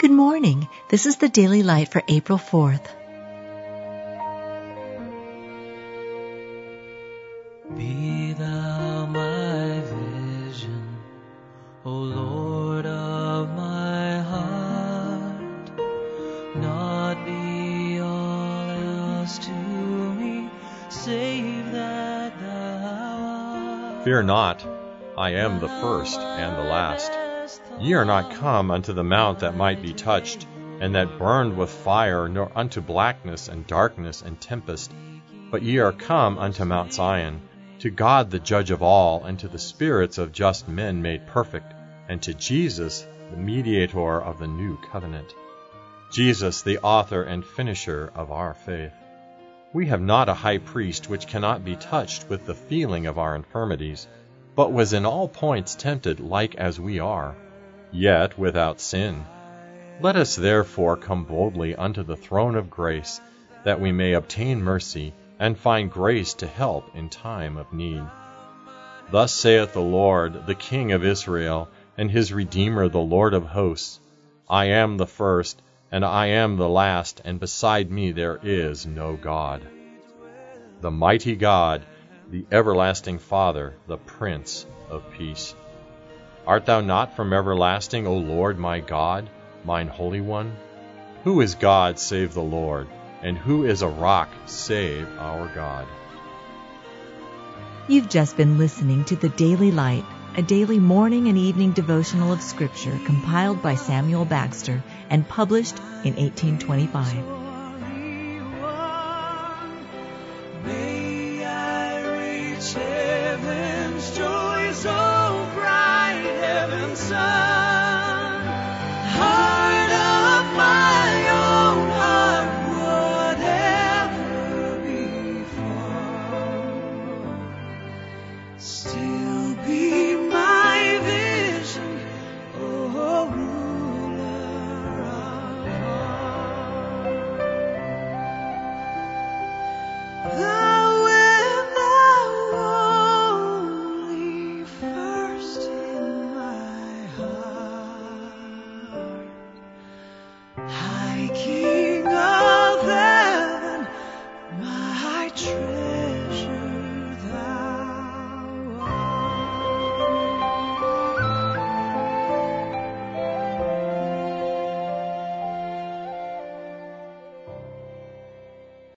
Good morning. This is the Daily Light for April 4th. Be thou my vision, O Lord of my heart, not be all else to me, save that thou art. Fear not, I am the first and the last. Ye are not come unto the mount that might be touched, and that burned with fire, nor unto blackness and darkness and tempest, but ye are come unto Mount Zion, to God the judge of all, and to the spirits of just men made perfect, and to Jesus, the mediator of the new covenant. Jesus, the author and finisher of our faith. We have not a high priest which cannot be touched with the feeling of our infirmities, but was in all points tempted like as we are, yet without sin. Let us therefore come boldly unto the throne of grace, that we may obtain mercy, and find grace to help in time of need. Thus saith the Lord, the King of Israel, and his Redeemer, the Lord of hosts I am the first, and I am the last, and beside me there is no God. The mighty God, the everlasting Father, the Prince of Peace. Art thou not from everlasting, O Lord my God, mine Holy One? Who is God save the Lord? And who is a rock save our God? You've just been listening to the Daily Light, a daily morning and evening devotional of Scripture compiled by Samuel Bagster and published in 1825. May I reach heaven's joy so bright, heaven's sun.